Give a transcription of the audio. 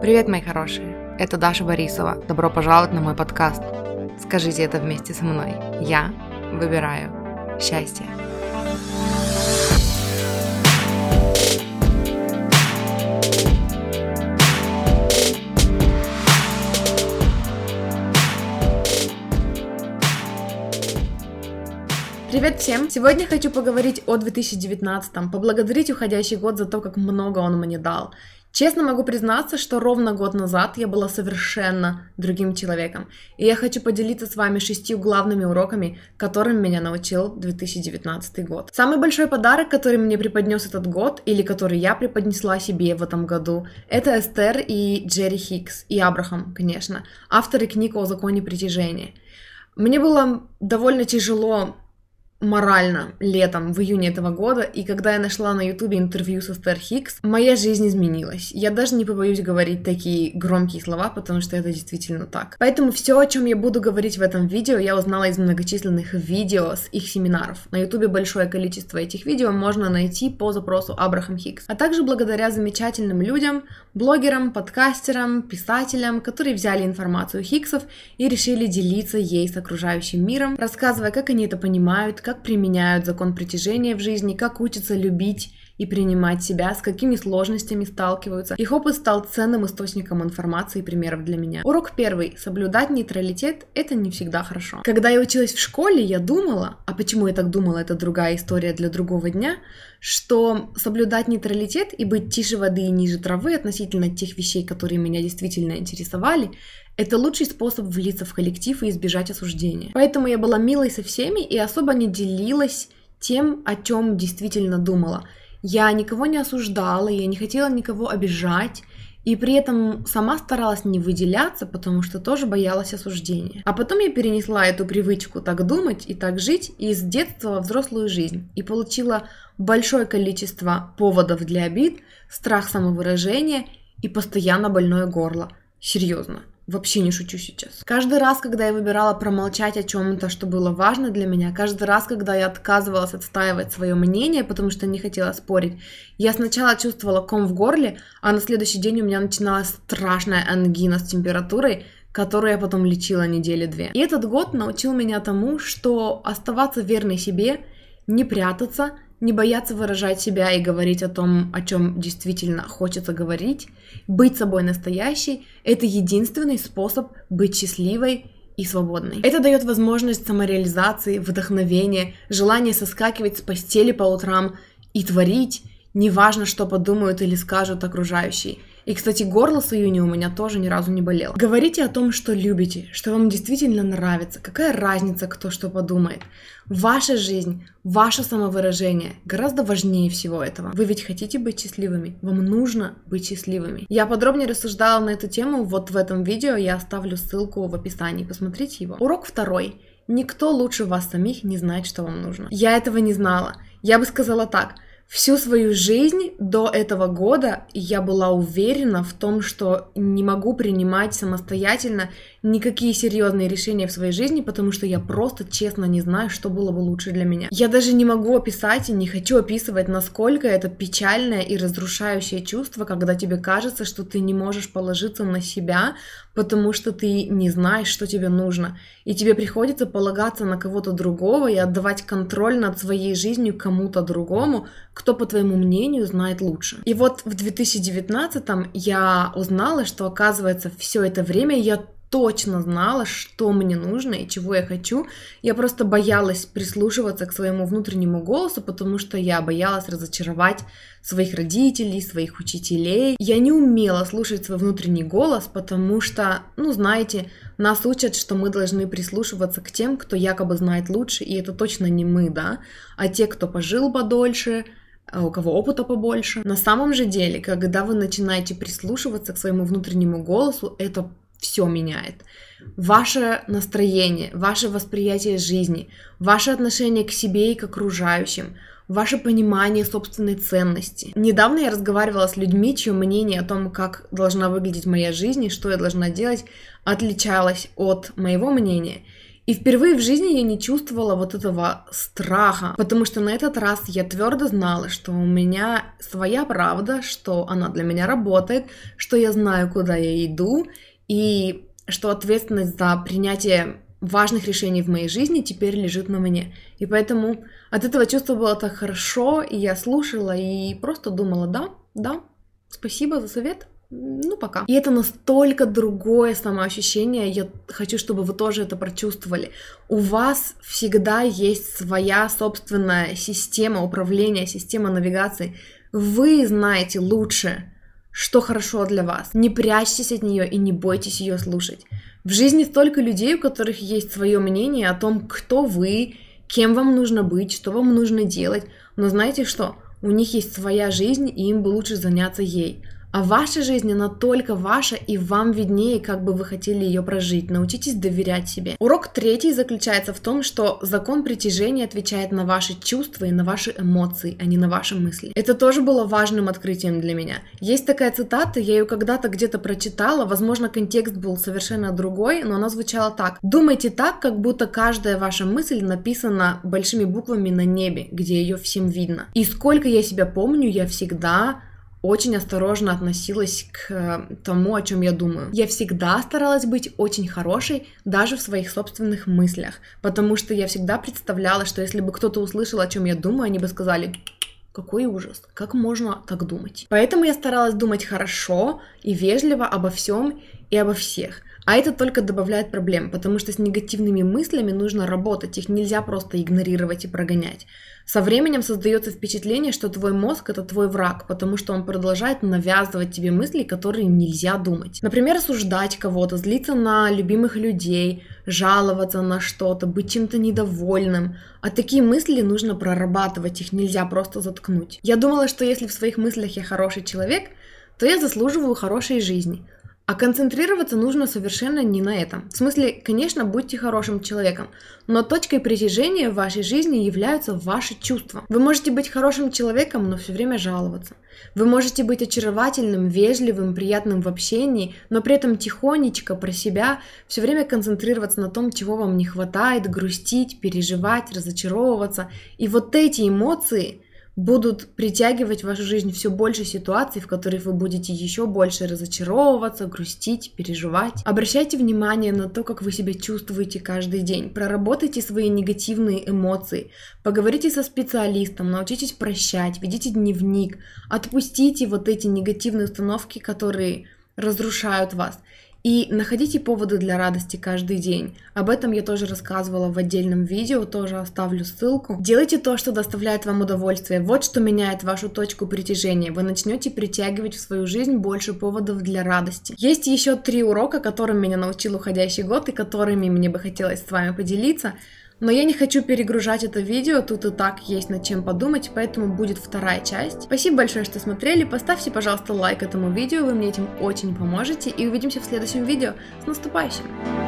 Привет, мои хорошие! Это Даша Борисова. Добро пожаловать на мой подкаст. Скажите это вместе со мной. Я выбираю счастье. Привет всем! Сегодня хочу поговорить о 2019, поблагодарить уходящий год за то, как много он мне дал. Честно могу признаться, что ровно год назад я была совершенно другим человеком. И я хочу поделиться с вами шестью главными уроками, которым меня научил 2019 год. Самый большой подарок, который мне преподнес этот год, или который я преподнесла себе в этом году, это Эстер и Джерри Хикс, и Абрахам, конечно, авторы книг о законе притяжения. Мне было довольно тяжело морально летом, в июне этого года, и когда я нашла на ютубе интервью со Стар Хикс, моя жизнь изменилась. Я даже не побоюсь говорить такие громкие слова, потому что это действительно так. Поэтому все, о чем я буду говорить в этом видео, я узнала из многочисленных видео с их семинаров. На ютубе большое количество этих видео можно найти по запросу Абрахам Хикс, а также благодаря замечательным людям, блогерам, подкастерам, писателям, которые взяли информацию Хиксов и решили делиться ей с окружающим миром, рассказывая, как они это понимают, как применяют закон притяжения в жизни, как учатся любить и принимать себя, с какими сложностями сталкиваются. Их опыт стал ценным источником информации и примеров для меня. Урок первый. Соблюдать нейтралитет – это не всегда хорошо. Когда я училась в школе, я думала, а почему я так думала, это другая история для другого дня, что соблюдать нейтралитет и быть тише воды и ниже травы относительно тех вещей, которые меня действительно интересовали, это лучший способ влиться в коллектив и избежать осуждения. Поэтому я была милой со всеми и особо не делилась тем, о чем действительно думала. Я никого не осуждала, я не хотела никого обижать, и при этом сама старалась не выделяться, потому что тоже боялась осуждения. А потом я перенесла эту привычку так думать и так жить из детства во взрослую жизнь и получила большое количество поводов для обид, страх самовыражения и постоянно больное горло. Серьезно. Вообще не шучу сейчас. Каждый раз, когда я выбирала промолчать о чем-то, что было важно для меня, каждый раз, когда я отказывалась отстаивать свое мнение, потому что не хотела спорить, я сначала чувствовала ком в горле, а на следующий день у меня начиналась страшная ангина с температурой, которую я потом лечила недели две. И этот год научил меня тому, что оставаться верной себе, не прятаться, не бояться выражать себя и говорить о том, о чем действительно хочется говорить, быть собой настоящей – это единственный способ быть счастливой и свободной. Это дает возможность самореализации, вдохновения, желание соскакивать с постели по утрам и творить, неважно, что подумают или скажут окружающие – и, кстати, горло с июня у меня тоже ни разу не болело. Говорите о том, что любите, что вам действительно нравится. Какая разница, кто что подумает. Ваша жизнь, ваше самовыражение гораздо важнее всего этого. Вы ведь хотите быть счастливыми. Вам нужно быть счастливыми. Я подробнее рассуждала на эту тему вот в этом видео. Я оставлю ссылку в описании. Посмотрите его. Урок второй. Никто лучше вас самих не знает, что вам нужно. Я этого не знала. Я бы сказала так. Всю свою жизнь до этого года я была уверена в том, что не могу принимать самостоятельно никакие серьезные решения в своей жизни, потому что я просто честно не знаю, что было бы лучше для меня. Я даже не могу описать и не хочу описывать, насколько это печальное и разрушающее чувство, когда тебе кажется, что ты не можешь положиться на себя, потому что ты не знаешь, что тебе нужно. И тебе приходится полагаться на кого-то другого и отдавать контроль над своей жизнью кому-то другому, кто, по твоему мнению, знает лучше. И вот в 2019 я узнала, что, оказывается, все это время я точно знала, что мне нужно и чего я хочу. Я просто боялась прислушиваться к своему внутреннему голосу, потому что я боялась разочаровать своих родителей, своих учителей. Я не умела слушать свой внутренний голос, потому что, ну, знаете, нас учат, что мы должны прислушиваться к тем, кто якобы знает лучше, и это точно не мы, да, а те, кто пожил подольше, у кого опыта побольше. На самом же деле, когда вы начинаете прислушиваться к своему внутреннему голосу, это все меняет. Ваше настроение, ваше восприятие жизни, ваше отношение к себе и к окружающим, ваше понимание собственной ценности. Недавно я разговаривала с людьми, чье мнение о том, как должна выглядеть моя жизнь и что я должна делать, отличалось от моего мнения. И впервые в жизни я не чувствовала вот этого страха, потому что на этот раз я твердо знала, что у меня своя правда, что она для меня работает, что я знаю, куда я иду, и что ответственность за принятие важных решений в моей жизни теперь лежит на мне. И поэтому от этого чувства было так хорошо, и я слушала и просто думала, да, да, спасибо за совет, ну, пока. И это настолько другое самоощущение, я хочу, чтобы вы тоже это прочувствовали. У вас всегда есть своя собственная система управления, система навигации. Вы знаете лучше, что хорошо для вас. Не прячьтесь от нее и не бойтесь ее слушать. В жизни столько людей, у которых есть свое мнение о том, кто вы, кем вам нужно быть, что вам нужно делать. Но знаете что? У них есть своя жизнь, и им бы лучше заняться ей. А ваша жизнь, она только ваша, и вам виднее, как бы вы хотели ее прожить. Научитесь доверять себе. Урок третий заключается в том, что закон притяжения отвечает на ваши чувства и на ваши эмоции, а не на ваши мысли. Это тоже было важным открытием для меня. Есть такая цитата, я ее когда-то где-то прочитала, возможно, контекст был совершенно другой, но она звучала так. Думайте так, как будто каждая ваша мысль написана большими буквами на небе, где ее всем видно. И сколько я себя помню, я всегда очень осторожно относилась к тому, о чем я думаю. Я всегда старалась быть очень хорошей, даже в своих собственных мыслях, потому что я всегда представляла, что если бы кто-то услышал, о чем я думаю, они бы сказали, какой ужас, как можно так думать? Поэтому я старалась думать хорошо и вежливо обо всем и обо всех. А это только добавляет проблем, потому что с негативными мыслями нужно работать, их нельзя просто игнорировать и прогонять. Со временем создается впечатление, что твой мозг это твой враг, потому что он продолжает навязывать тебе мысли, которые нельзя думать. Например, осуждать кого-то, злиться на любимых людей, жаловаться на что-то, быть чем-то недовольным. А такие мысли нужно прорабатывать, их нельзя просто заткнуть. Я думала, что если в своих мыслях я хороший человек, то я заслуживаю хорошей жизни. А концентрироваться нужно совершенно не на этом. В смысле, конечно, будьте хорошим человеком, но точкой притяжения в вашей жизни являются ваши чувства. Вы можете быть хорошим человеком, но все время жаловаться. Вы можете быть очаровательным, вежливым, приятным в общении, но при этом тихонечко про себя все время концентрироваться на том, чего вам не хватает, грустить, переживать, разочаровываться. И вот эти эмоции будут притягивать в вашу жизнь все больше ситуаций, в которых вы будете еще больше разочаровываться, грустить, переживать. Обращайте внимание на то, как вы себя чувствуете каждый день. Проработайте свои негативные эмоции. Поговорите со специалистом, научитесь прощать, ведите дневник. Отпустите вот эти негативные установки, которые разрушают вас. И находите поводы для радости каждый день. Об этом я тоже рассказывала в отдельном видео, тоже оставлю ссылку. Делайте то, что доставляет вам удовольствие. Вот что меняет вашу точку притяжения. Вы начнете притягивать в свою жизнь больше поводов для радости. Есть еще три урока, которым меня научил уходящий год и которыми мне бы хотелось с вами поделиться. Но я не хочу перегружать это видео, тут и так есть над чем подумать, поэтому будет вторая часть. Спасибо большое, что смотрели, поставьте, пожалуйста, лайк этому видео, вы мне этим очень поможете, и увидимся в следующем видео. С наступающим!